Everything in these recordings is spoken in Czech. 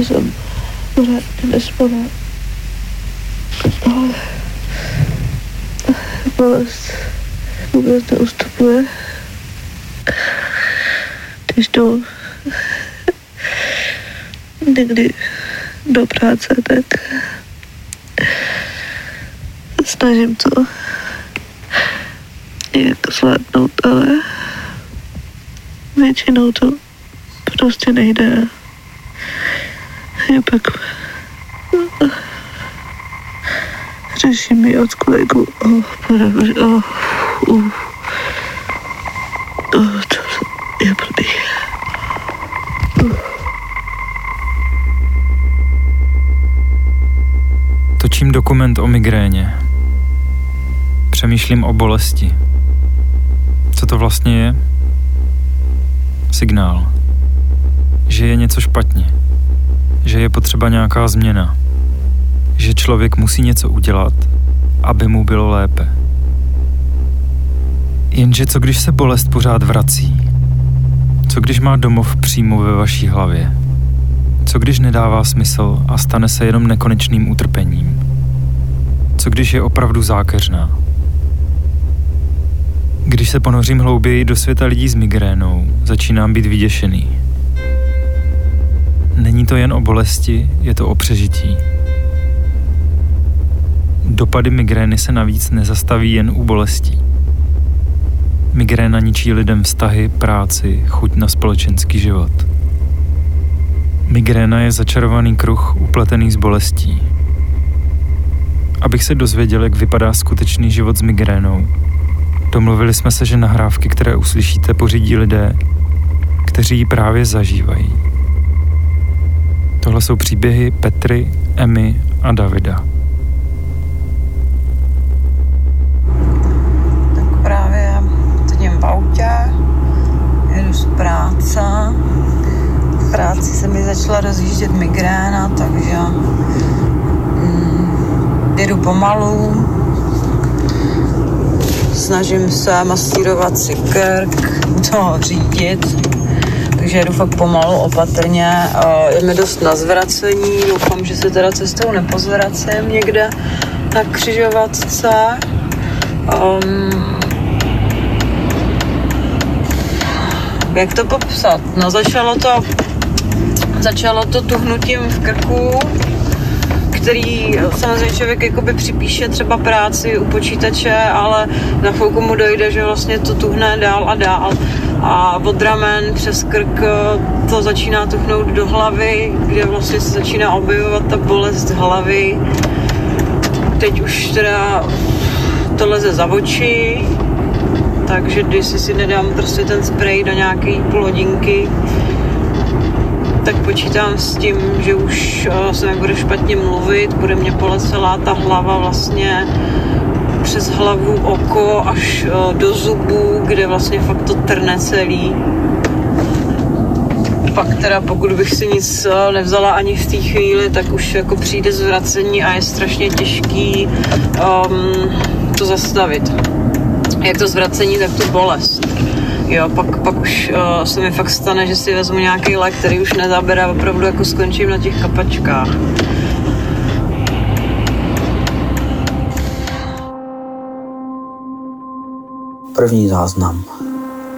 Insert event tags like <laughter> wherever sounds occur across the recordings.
Jestli jsem pořádně nespala. Ale bolest vůbec neustupuje. Když jdu někdy do práce, tak snažím to nějak zvládnout, ale většinou to prostě nejde. Je pak řeším mi od kolegu. Oh, oh, uh, oh, to je blbý. Točím dokument o migréně. Přemýšlím o bolesti. Co to vlastně je? Signál. Že je něco špatně. Že je potřeba nějaká změna. Že člověk musí něco udělat, aby mu bylo lépe. Jenže co když se bolest pořád vrací? Co když má domov přímo ve vaší hlavě? Co když nedává smysl a stane se jenom nekonečným utrpením? Co když je opravdu zákeřná? Když se ponořím hlouběji do světa lidí s migrénou, začínám být vyděšený. Není to jen o bolesti, je to o přežití. Dopady migrény se navíc nezastaví jen u bolestí. Migréna ničí lidem vztahy, práci, chuť na společenský život. Migréna je začarovaný kruh upletený s bolestí. Abych se dozvěděl, jak vypadá skutečný život s migrénou, domluvili jsme se, že nahrávky, které uslyšíte, pořídí lidé, kteří ji právě zažívají. Tohle jsou příběhy Petry, Emmy a Davida. práce. V práci se mi začala rozjíždět migréna, takže mm, jedu pomalu. Snažím se masírovat si krk, to řídit. Takže jedu fakt pomalu, opatrně. Je mi dost na zvracení, doufám, že se teda cestou nepozvracím někde na křižovatce. Um, jak to popsat? No začalo to, začalo to tuhnutím v krku, který samozřejmě člověk jakoby připíše třeba práci u počítače, ale na chvilku mu dojde, že vlastně to tuhne dál a dál. A od ramen přes krk to začíná tuhnout do hlavy, kde vlastně se začíná objevovat ta bolest hlavy. Teď už teda to leze za oči, takže když si nedám prostě ten spray do nějaké půl hodinky, tak počítám s tím, že už eh, se mi bude špatně mluvit, bude mě bolet celá ta hlava vlastně přes hlavu, oko až eh, do zubů, kde vlastně fakt to trne celý. Pak teda pokud bych si nic eh, nevzala ani v té chvíli, tak už jako přijde zvracení a je strašně těžký um, to zastavit jak to zvracení, tak tu bolest. Jo, pak, pak už uh, se mi fakt stane, že si vezmu nějaký lék, který už nezabere a opravdu jako skončím na těch kapačkách. První záznam.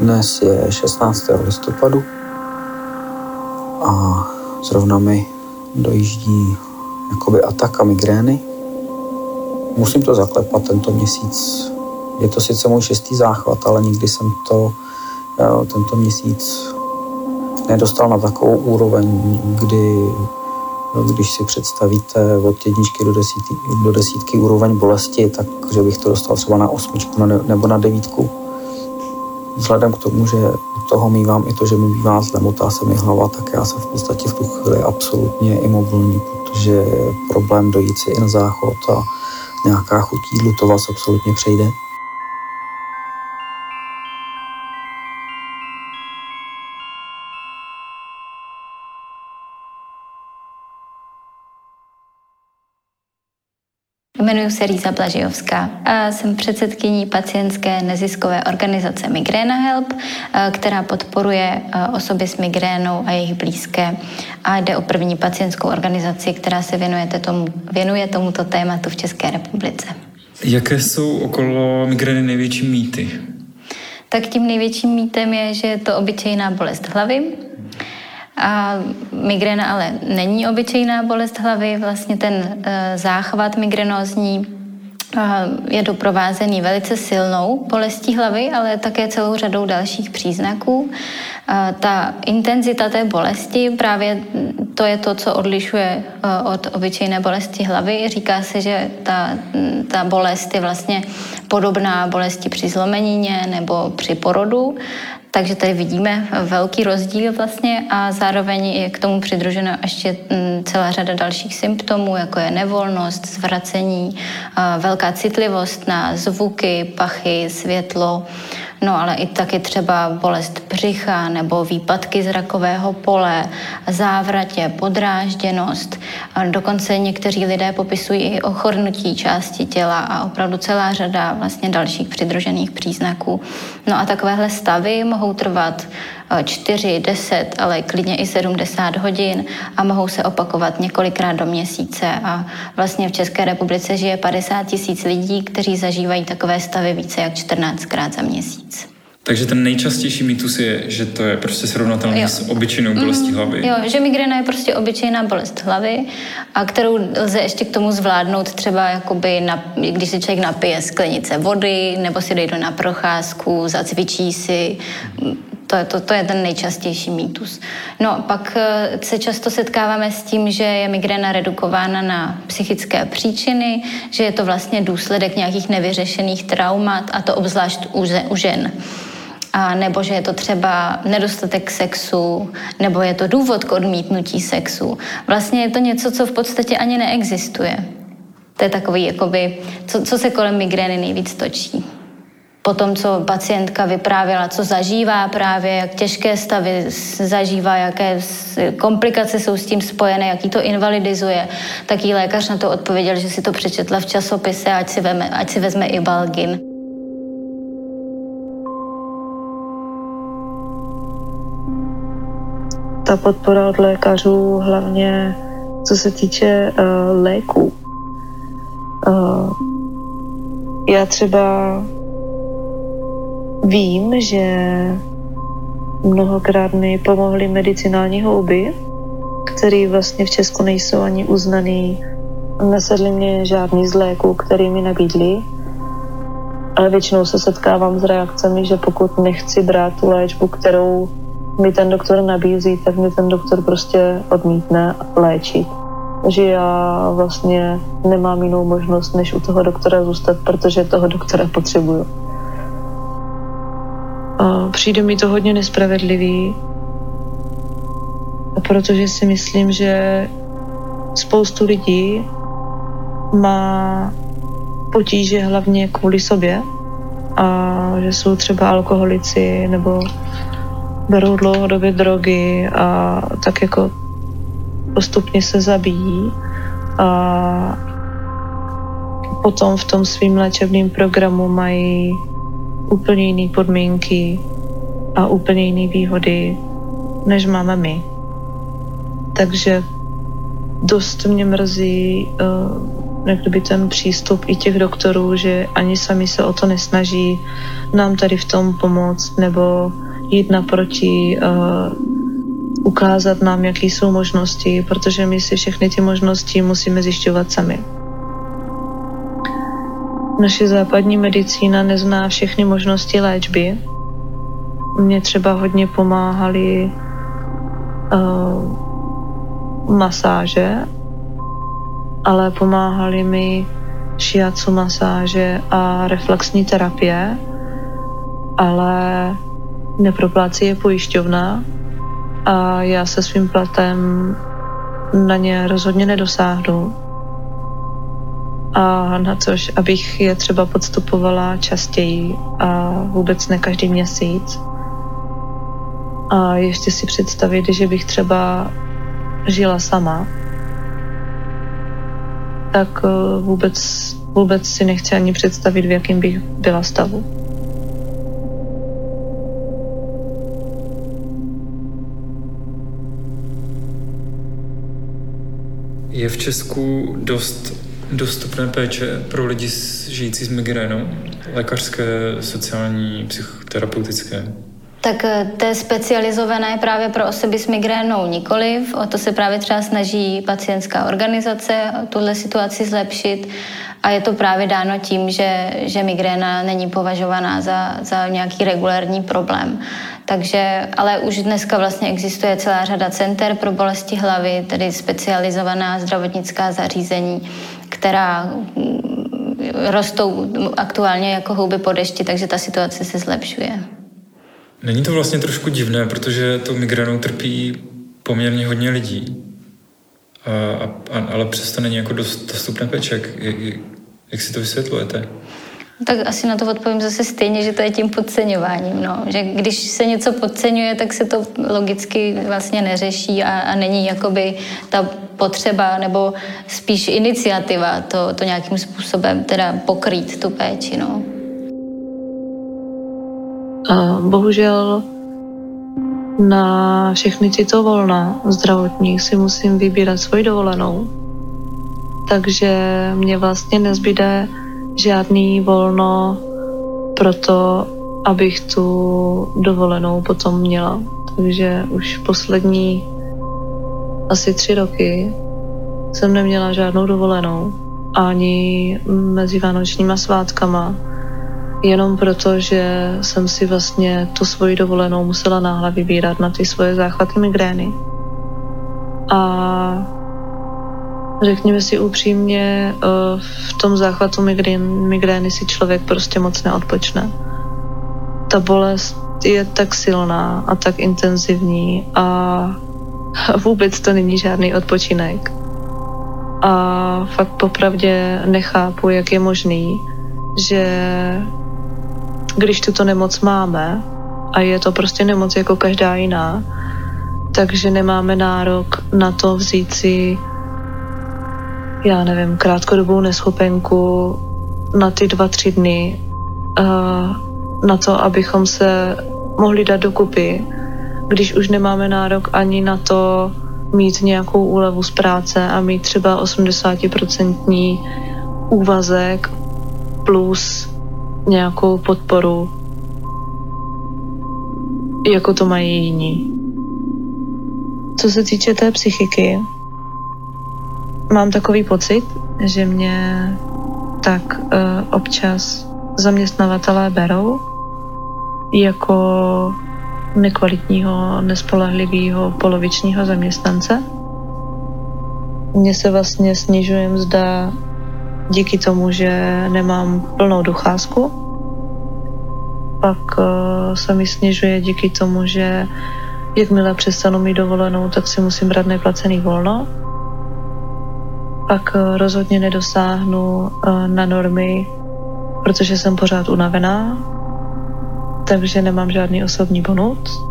Dnes je 16. listopadu a zrovna mi dojíždí jakoby ataka migrény. Musím to zaklepat tento měsíc je to sice můj šestý záchvat, ale nikdy jsem to eh, tento měsíc nedostal na takovou úroveň, kdy když si představíte od jedničky do desítky, do desítky úroveň bolesti, tak že bych to dostal třeba na osmičku nebo na devítku. Vzhledem k tomu, že toho mývám i to, že mi bývá zle, motá se mi hlava, tak já jsem v podstatě v tu chvíli absolutně imobilní, protože problém dojít si i na záchod a nějaká jídlu, to vás absolutně přejde. Jmenuji se Ríza Blažijovská a jsem předsedkyní pacientské neziskové organizace Migréna Help, která podporuje osoby s migrénou a jejich blízké. A jde o první pacientskou organizaci, která se věnuje, tomu, věnuje tomuto tématu v České republice. Jaké jsou okolo migrény největší mýty? Tak tím největším mýtem je, že je to obyčejná bolest hlavy, a migréna ale není obyčejná bolest hlavy, vlastně ten uh, záchvat migrenózní uh, je doprovázený velice silnou bolestí hlavy, ale také celou řadou dalších příznaků. Ta intenzita té bolesti, právě to je to, co odlišuje od obyčejné bolesti hlavy. Říká se, že ta, ta bolest je vlastně podobná bolesti při zlomenině nebo při porodu. Takže tady vidíme velký rozdíl vlastně a zároveň je k tomu přidružena ještě mm, celá řada dalších symptomů, jako je nevolnost, zvracení, velká citlivost na zvuky, pachy, světlo, No ale i taky třeba bolest břicha nebo výpadky zrakového pole, závratě, podrážděnost. Dokonce někteří lidé popisují i ochornutí části těla a opravdu celá řada vlastně dalších přidružených příznaků. No a takovéhle stavy mohou trvat 4, 10, ale klidně i 70 hodin a mohou se opakovat několikrát do měsíce. A vlastně v České republice žije 50 tisíc lidí, kteří zažívají takové stavy více jak 14krát za měsíc. Takže ten nejčastější mýtus je, že to je prostě srovnatelné s obyčejnou bolestí mm, hlavy. Jo, že migréna je prostě obyčejná bolest hlavy, a kterou lze ještě k tomu zvládnout třeba jakoby, na, když se člověk napije sklenice vody, nebo si dojde na procházku, zacvičí si, to, to, to je ten nejčastější mýtus. No, pak eh, se často setkáváme s tím, že je migréna redukována na psychické příčiny, že je to vlastně důsledek nějakých nevyřešených traumat, a to obzvlášť u, u žen. A nebo že je to třeba nedostatek sexu, nebo je to důvod k odmítnutí sexu. Vlastně je to něco, co v podstatě ani neexistuje. To je takový, jakoby, co, co se kolem migrény nejvíc točí po tom, co pacientka vyprávěla, co zažívá právě, jak těžké stavy zažívá, jaké komplikace jsou s tím spojené, jaký to invalidizuje, tak jí lékař na to odpověděl, že si to přečetla v časopise, ať si, veme, ať si vezme i Balgin. Ta podpora od lékařů, hlavně co se týče uh, léků. Uh, já třeba Vím, že mnohokrát mi pomohly medicinální houby, které vlastně v Česku nejsou ani uznaný. Nesedli mě žádný z léků, který mi nabídli, ale většinou se setkávám s reakcemi, že pokud nechci brát tu léčbu, kterou mi ten doktor nabízí, tak mi ten doktor prostě odmítne léčit. Že já vlastně nemám jinou možnost, než u toho doktora zůstat, protože toho doktora potřebuju. Přijde mi to hodně nespravedlivý, protože si myslím, že spoustu lidí má potíže hlavně kvůli sobě a že jsou třeba alkoholici nebo berou dlouhodobě drogy a tak jako postupně se zabíjí a potom v tom svým léčebném programu mají úplně jiné podmínky a úplně jiné výhody, než máme my. Takže dost mě mrzí uh, ten přístup i těch doktorů, že ani sami se o to nesnaží nám tady v tom pomoct nebo jít naproti, uh, ukázat nám, jaké jsou možnosti, protože my si všechny ty možnosti musíme zjišťovat sami. Naše západní medicína nezná všechny možnosti léčby. Mě třeba hodně pomáhaly uh, masáže, ale pomáhaly mi šiacu masáže a reflexní terapie, ale neproplácí je pojišťovna a já se svým platem na ně rozhodně nedosáhnu a na což, abych je třeba podstupovala častěji a vůbec ne každý měsíc. A ještě si představit, že bych třeba žila sama, tak uh, vůbec, vůbec si nechci ani představit, v jakém bych byla stavu. Je v Česku dost dostupné péče pro lidi žijící s migrénou? Lékařské, sociální, psychoterapeutické? Tak eh, té specializované právě pro osoby s migrénou nikoliv. O to se právě třeba snaží pacientská organizace tuhle situaci zlepšit. A je to právě dáno tím, že, že migréna není považovaná za, za nějaký regulární problém. Takže, ale už dneska vlastně existuje celá řada center pro bolesti hlavy, tedy specializovaná zdravotnická zařízení, která mm, rostou aktuálně jako houby po dešti, takže ta situace se zlepšuje. Není to vlastně trošku divné, protože tou migrénou trpí poměrně hodně lidí, a, a, ale přesto není jako dost dostupné péče. Jak, jak, jak si to vysvětlujete? Tak asi na to odpovím zase stejně, že to je tím podceňováním. No. Že když se něco podceňuje, tak se to logicky vlastně neřeší a, a není jakoby ta potřeba nebo spíš iniciativa to, to nějakým způsobem teda pokrýt tu péči. No. Bohužel na všechny tyto volna zdravotní si musím vybírat svoji dovolenou. Takže mě vlastně nezbyde žádný volno pro to, abych tu dovolenou potom měla. Takže už poslední asi tři roky jsem neměla žádnou dovolenou ani mezi vánočníma svátkama, jenom proto, že jsem si vlastně tu svoji dovolenou musela náhle vybírat na ty svoje záchvaty migrény. A Řekněme si upřímně, eh, v tom záchvatu migrény si člověk prostě moc neodpočne. Ta bolest je tak silná a tak intenzivní a <laughs> vůbec to není žádný odpočinek. A fakt popravdě nechápu, jak je možný, že když tuto nemoc máme, a je to prostě nemoc jako každá jiná, takže nemáme nárok na to vzít si já nevím, krátkodobou neschopenku na ty dva, tři dny, uh, na to, abychom se mohli dát dokupy, když už nemáme nárok ani na to mít nějakou úlevu z práce a mít třeba 80% úvazek plus nějakou podporu, jako to mají jiní. Co se týče té psychiky, mám takový pocit, že mě tak uh, občas zaměstnavatelé berou jako nekvalitního, nespolehlivého polovičního zaměstnance. Mně se vlastně snižuje mzda díky tomu, že nemám plnou docházku. Pak uh, se mi snižuje díky tomu, že jakmile přestanu mít dovolenou, tak si musím brát neplacený volno pak eh, rozhodně nedosáhnu eh, na normy, protože jsem pořád unavená, takže nemám žádný osobní bonus.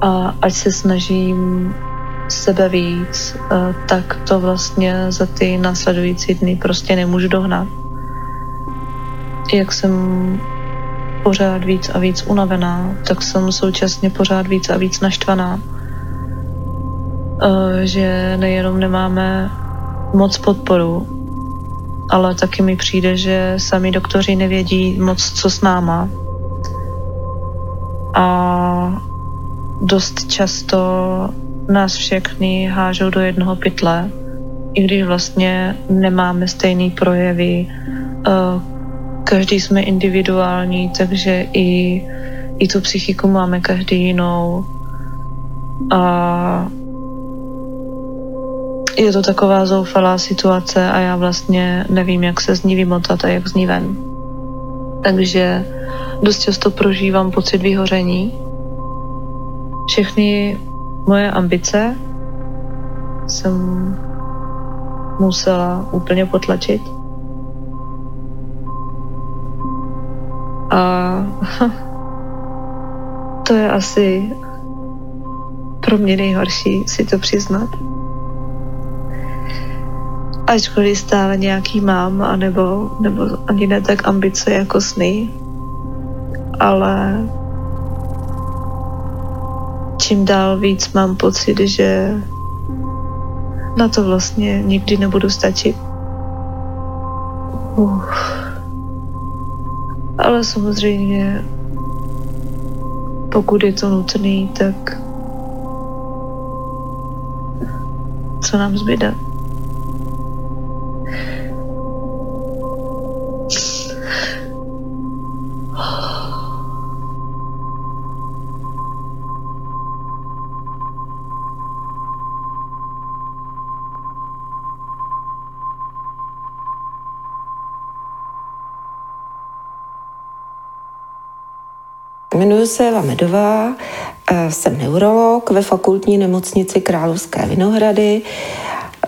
A ať se snažím sebe víc, tak to vlastně za ty následující dny prostě nemůžu dohnat. Jak jsem pořád víc a víc unavená, tak jsem současně pořád víc a víc naštvaná. Že nejenom nemáme moc podporu, ale taky mi přijde, že sami doktoři nevědí moc, co s náma. A dost často nás všechny hážou do jednoho pytle, i když vlastně nemáme stejný projevy. Eh, každý jsme individuální, takže i, i tu psychiku máme každý jinou. A je to taková zoufalá situace a já vlastně nevím, jak se z ní vymotat a jak z ní ven. Takže dost často prožívám pocit vyhoření. Všechny moje ambice jsem musela úplně potlačit. A <laughs> to je asi pro mě nejhorší si to přiznat. ačkoliv stále nějaký mám, anebo, nebo ani ne tak ambice jako sny, ale čím dál víc mám pocit, že na to vlastně nikdy nebudu stačit. Uf. Ale samozřejmě, pokud je to nutný, tak co nám zbyde? Jmenuji se Eva Medová, eh, jsem neurolog ve fakultní nemocnici Královské Vinohrady.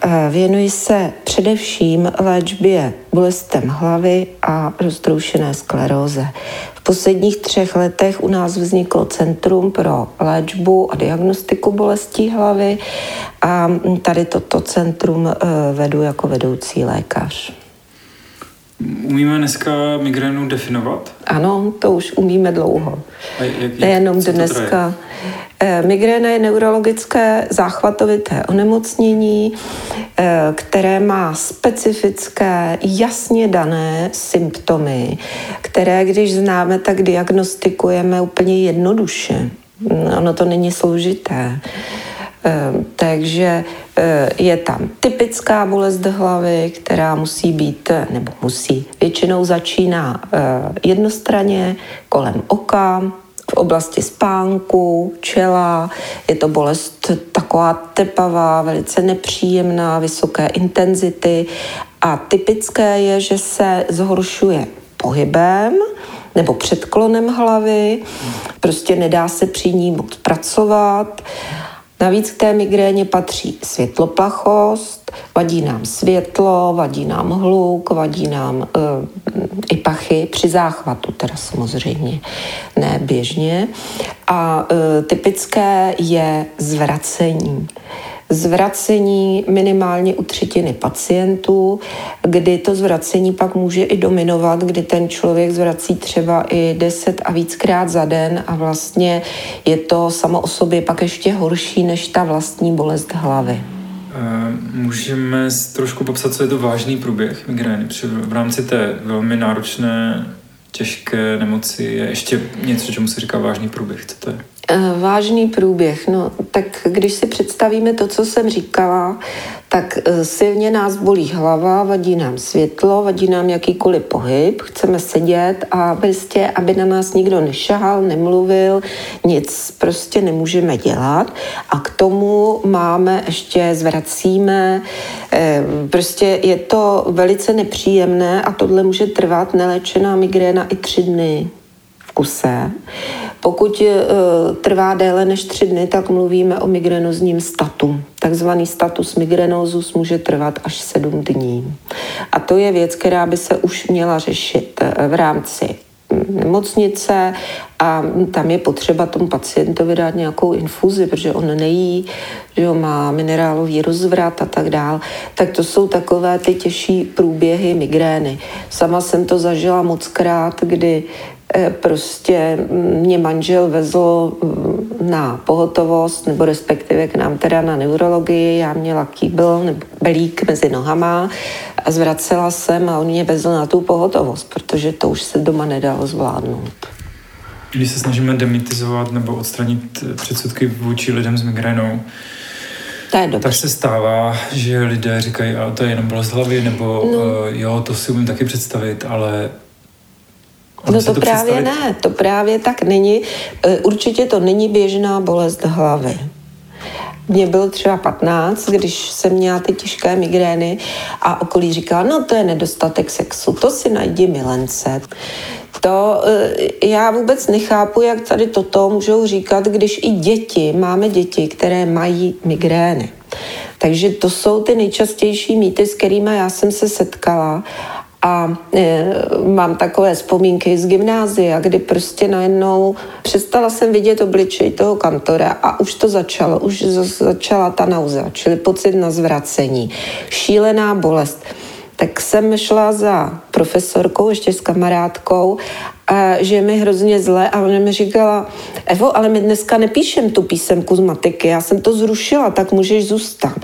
Eh, věnuji se především léčbě bolestem hlavy a roztroušené skleróze. V posledních třech letech u nás vzniklo Centrum pro léčbu a diagnostiku bolestí hlavy a tady toto centrum eh, vedu jako vedoucí lékař. Umíme dneska migrénu definovat? Ano, to už umíme dlouho. A jak, Nejenom dneska. Eh, migréna je neurologické záchvatovité onemocnění, eh, které má specifické, jasně dané symptomy, které, když známe, tak diagnostikujeme úplně jednoduše. Ono to není složité. Ehm, takže eh, je tam typická bolest hlavy, která musí být, nebo musí, většinou začíná eh, jednostranně kolem oka, v oblasti spánku, čela. Je to bolest taková tepavá, velice nepříjemná, vysoké intenzity. A typické je, že se zhoršuje pohybem, nebo předklonem hlavy, prostě nedá se při ní moc pracovat Navíc k té migréně patří světloplachost, vadí nám světlo, vadí nám hluk, vadí nám e, i pachy při záchvatu, teda samozřejmě, ne běžně. A e, typické je zvracení zvracení minimálně u třetiny pacientů, kdy to zvracení pak může i dominovat, kdy ten člověk zvrací třeba i 10 a víckrát za den a vlastně je to samo o sobě pak ještě horší než ta vlastní bolest hlavy. Eh, můžeme trošku popsat, co je to vážný průběh migrény, v rámci té velmi náročné, těžké nemoci je ještě něco, čemu se říká vážný průběh. Co to je? Eh, vážný průběh. No, tak když si představíme to, co jsem říkala, tak eh, silně nás bolí hlava, vadí nám světlo, vadí nám jakýkoliv pohyb, chceme sedět a prostě, aby na nás nikdo nešahal, nemluvil, nic prostě nemůžeme dělat. A k tomu máme ještě, zvracíme, eh, prostě je to velice nepříjemné a tohle může trvat neléčená migréna i tři dny kuse. Pokud uh, trvá déle než tři dny, tak mluvíme o migrenozním statu. Takzvaný status migrenozus může trvat až sedm dní. A to je věc, která by se už měla řešit eh, v rámci nemocnice a tam je potřeba tomu pacientovi dát nějakou infuzi, protože on nejí, že ho má minerálový rozvrat a tak dál. Tak to jsou takové ty těžší průběhy migrény. Sama jsem to zažila moc krát, kdy Eh, prostě mě manžel vezl mm, na pohotovost, nebo respektive k nám teda na neurologii. Já měla kýbl nebo belík mezi nohama a zvracela jsem a on mě vezl na tu pohotovost, protože to už se doma nedalo zvládnout. Když se snažíme demitizovat nebo odstranit předsudky vůči lidem s migrénou, to je tak se stává, že lidé říkají, a to je jenom bolest hlavy, nebo no. uh, jo, to si umím taky představit, ale No to, to právě ne, to právě tak není. E, určitě to není běžná bolest hlavy. Mně bylo třeba 15, když jsem měla ty těžké migrény a okolí říká, no to je nedostatek sexu, to si najdi milence. To e, já vůbec nechápu, jak tady toto můžou říkat, když i děti, máme děti, které mají migrény. Takže to jsou ty nejčastější mýty, s kterými já jsem se setkala A e, mám takové vzpomínky z gymnázia, kdy prostě najednou přestala jsem vidět obličej toho kantora a už to začalo, už začala ta nauza, čili pocit na zvracení, šílená bolest tak jsem šla za profesorkou, ještě s kamarádkou, a že je mi hrozně zle a ona mi říkala, Evo, ale my dneska nepíšem tu písemku z matiky, já jsem to zrušila, tak můžeš zůstat.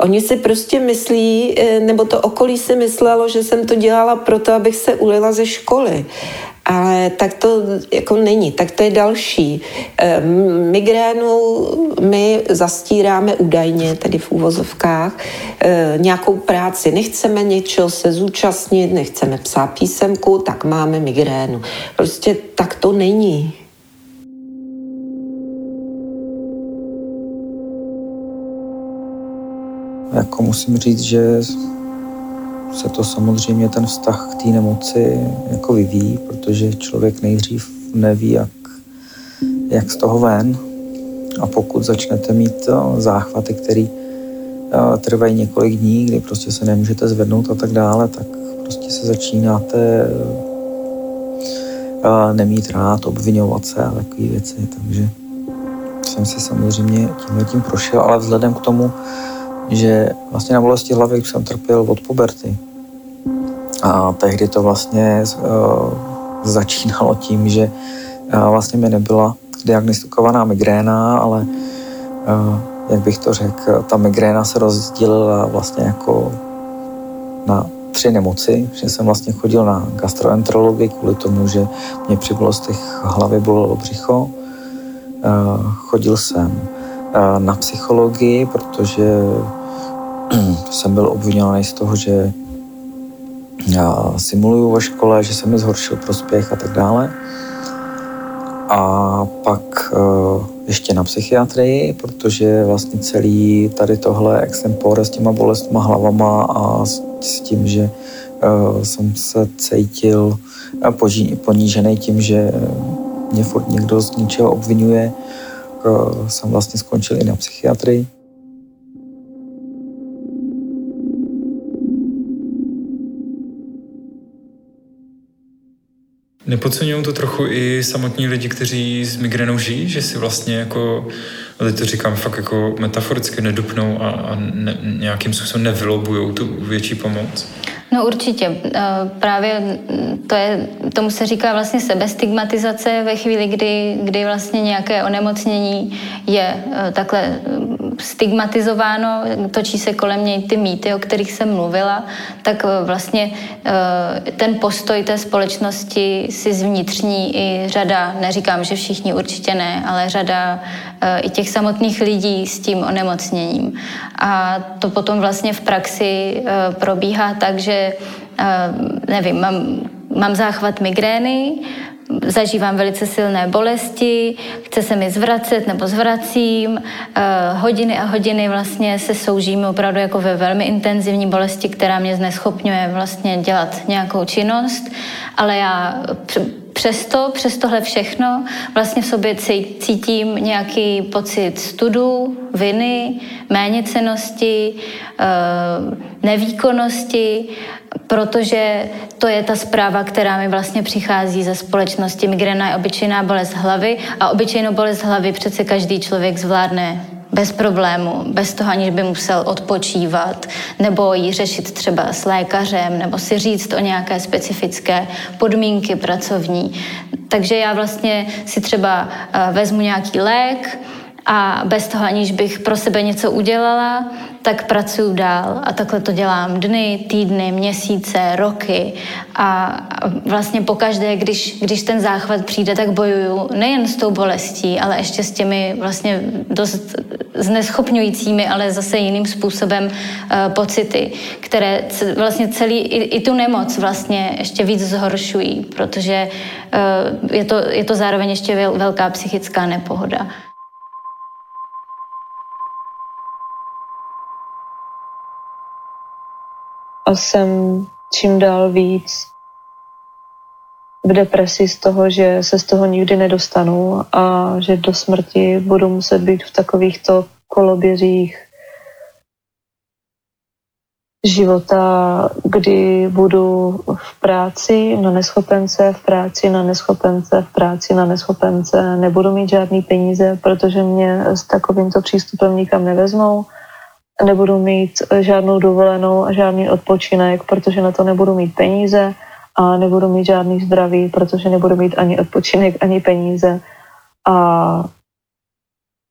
Oni si prostě myslí, e, nebo to okolí si myslelo, že jsem to dělala proto, abych se ulila ze školy ale tak to jako není, tak to je další. Ehm, migrénu my zastíráme údajně, tedy v úvozovkách, eh, nějakou práci. Nechceme něčeho se zúčastnit, nechceme psát písemku, tak máme migrénu. Prostě tak to není. Jako musím říct, že se to samozřejmě ten vztah k té nemoci jako vyvíjí, protože člověk nejdřív neví, jak, jak z toho ven. A pokud začnete mít eh, záchvaty, které eh, trvají několik dní, kdy prostě se nemůžete zvednout a tak dále, tak prostě se začínáte eh, nemít rád, obvinovat se a takové věci. Takže jsem si samozřejmě tímhle tím prošel, ale vzhledem k tomu, že vlastně na bolesti hlavy jsem trpěl od puberty. A tehdy to vlastně uh, začínalo tím, že uh, vlastně mi nebyla diagnostikovaná migréna, ale uh, jak bych to řekl, ta migréna se rozdělila vlastně jako na tři nemoci, že jsem vlastně chodil na gastroenterologii kvůli tomu, že mě při bolestech hlavy bolelo břicho. Chodil jsem na psychologii, protože <clears throat> jsem byl obviněný z toho, že já simuluju ve škole, že jsem mi zhoršil prospěch a tak dále. A pak uh, ještě na psychiatrii, protože vlastně celý tady tohle extempore s těma bolestma hlavama a s, tím, že uh, jsem se cítil uh, ponížený tím, že mě furt někdo z něčeho obvinuje, jsem vlastně skončil i na psychiatrii. Nepodceňují to trochu i samotní lidi, kteří s migrénou žijí, že si vlastně jako, a teď to říkám fakt jako metaforicky, nedupnou a, a ne, nějakým způsobem nevylobují tu větší pomoc? No určitě. Eh, právě to je, tomu se říká vlastně sebestigmatizace ve chvíli, kdy, kdy vlastně nějaké onemocnění je eh, takhle stigmatizováno, točí se kolem něj ty mýty, o kterých jsem mluvila, tak eh, vlastně eh, ten postoj té společnosti si zvnitřní i řada, neříkám, že všichni určitě ne, ale řada eh, i těch samotných lidí s tím onemocněním. A to potom vlastně v praxi probíhá tak, že nevím, mám, mám záchvat migrény, zažívám velice silné bolesti, chce se mi zvracet nebo zvracím, eh, hodiny a hodiny vlastně se soužíme opravdu jako ve velmi intenzivní bolesti, která mě zneschopňuje vlastně dělat nějakou činnost, ale já přesto, přes tohle všechno vlastně v sobě cítím nějaký pocit studu, viny, méněcenosti, eh, nevýkonnosti, protože to je ta zpráva, která mi vlastně přichází ze společnosti. Migrena je obyčejná bolest hlavy a obyčejnou bolest hlavy přece každý člověk zvládne bez problému, bez toho, aniž by musel odpočívat, nebo ji řešit třeba s lékařem, nebo si říct o nějaké specifické podmínky pracovní. Takže já vlastně si třeba eh, vezmu nějaký lék, a bez toho, aniž bych pro sebe něco udělala, tak pracuju dál a takhle to dělám dny, týdny, měsíce, roky a vlastně pokaždé, když, když ten záchvat přijde, tak bojuju nejen s tou bolestí, ale ještě s těmi vlastně dost zneschopňujícími, ale zase jiným způsobem uh, pocity, které vlastně celý, i, i tu nemoc vlastně ještě víc zhoršují, protože uh, je, to, je to zároveň ještě velká psychická nepohoda. A jsem čím dál víc v depresi z toho, že se z toho nikdy nedostanu a že do smrti budu muset být v takovýchto koloběřích života, kdy budu v práci na neschopence, v práci na neschopence, v práci na neschopence, nebudu mít žádný peníze, protože mě s takovýmto přístupem nikam nevezmou, nebudu mít žádnou dovolenou a žádný odpočinek, protože na to nebudu mít peníze a nebudu mít žádný zdraví, protože nebudu mít ani odpočinek, ani peníze a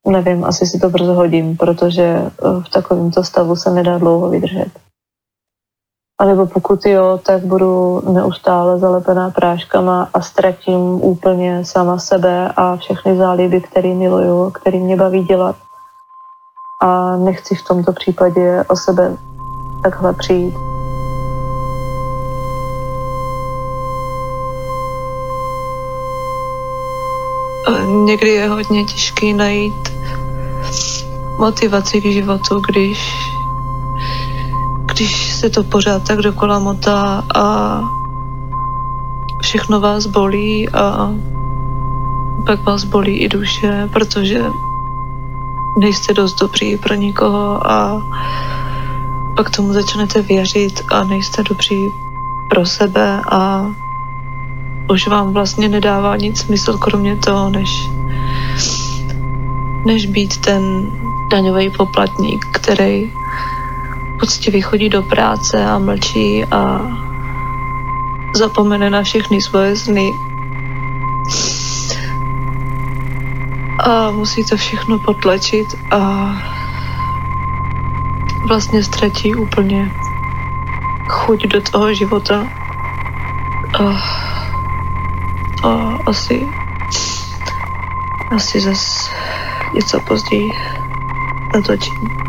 nevím, asi si to brzo hodím, protože v takovémto stavu se nedá dlouho vydržet. A nebo pokud jo, tak budu neustále zalepená práškama a ztratím úplně sama sebe a všechny záliby, které miluju, který mě baví dělat. A nechci v tomto případě o sebe takhle přijít. Někdy je hodně těžký najít motivaci k životu, když když se to pořád tak dokola motá a všechno vás bolí a pak vás bolí i duše, protože nejste dost dobrý pro nikoho a pak tomu začnete věřit a nejste dobří pro sebe a už vám vlastně nedává nic smysl kromě toho, než, než být ten daňový poplatník, který poctivě chodí do práce a mlčí a zapomene na všechny svoje sny. A musí to všechno potlačit a vlastně ztratí úplně chuť do toho života. A, a asi asi zase něco později natočím.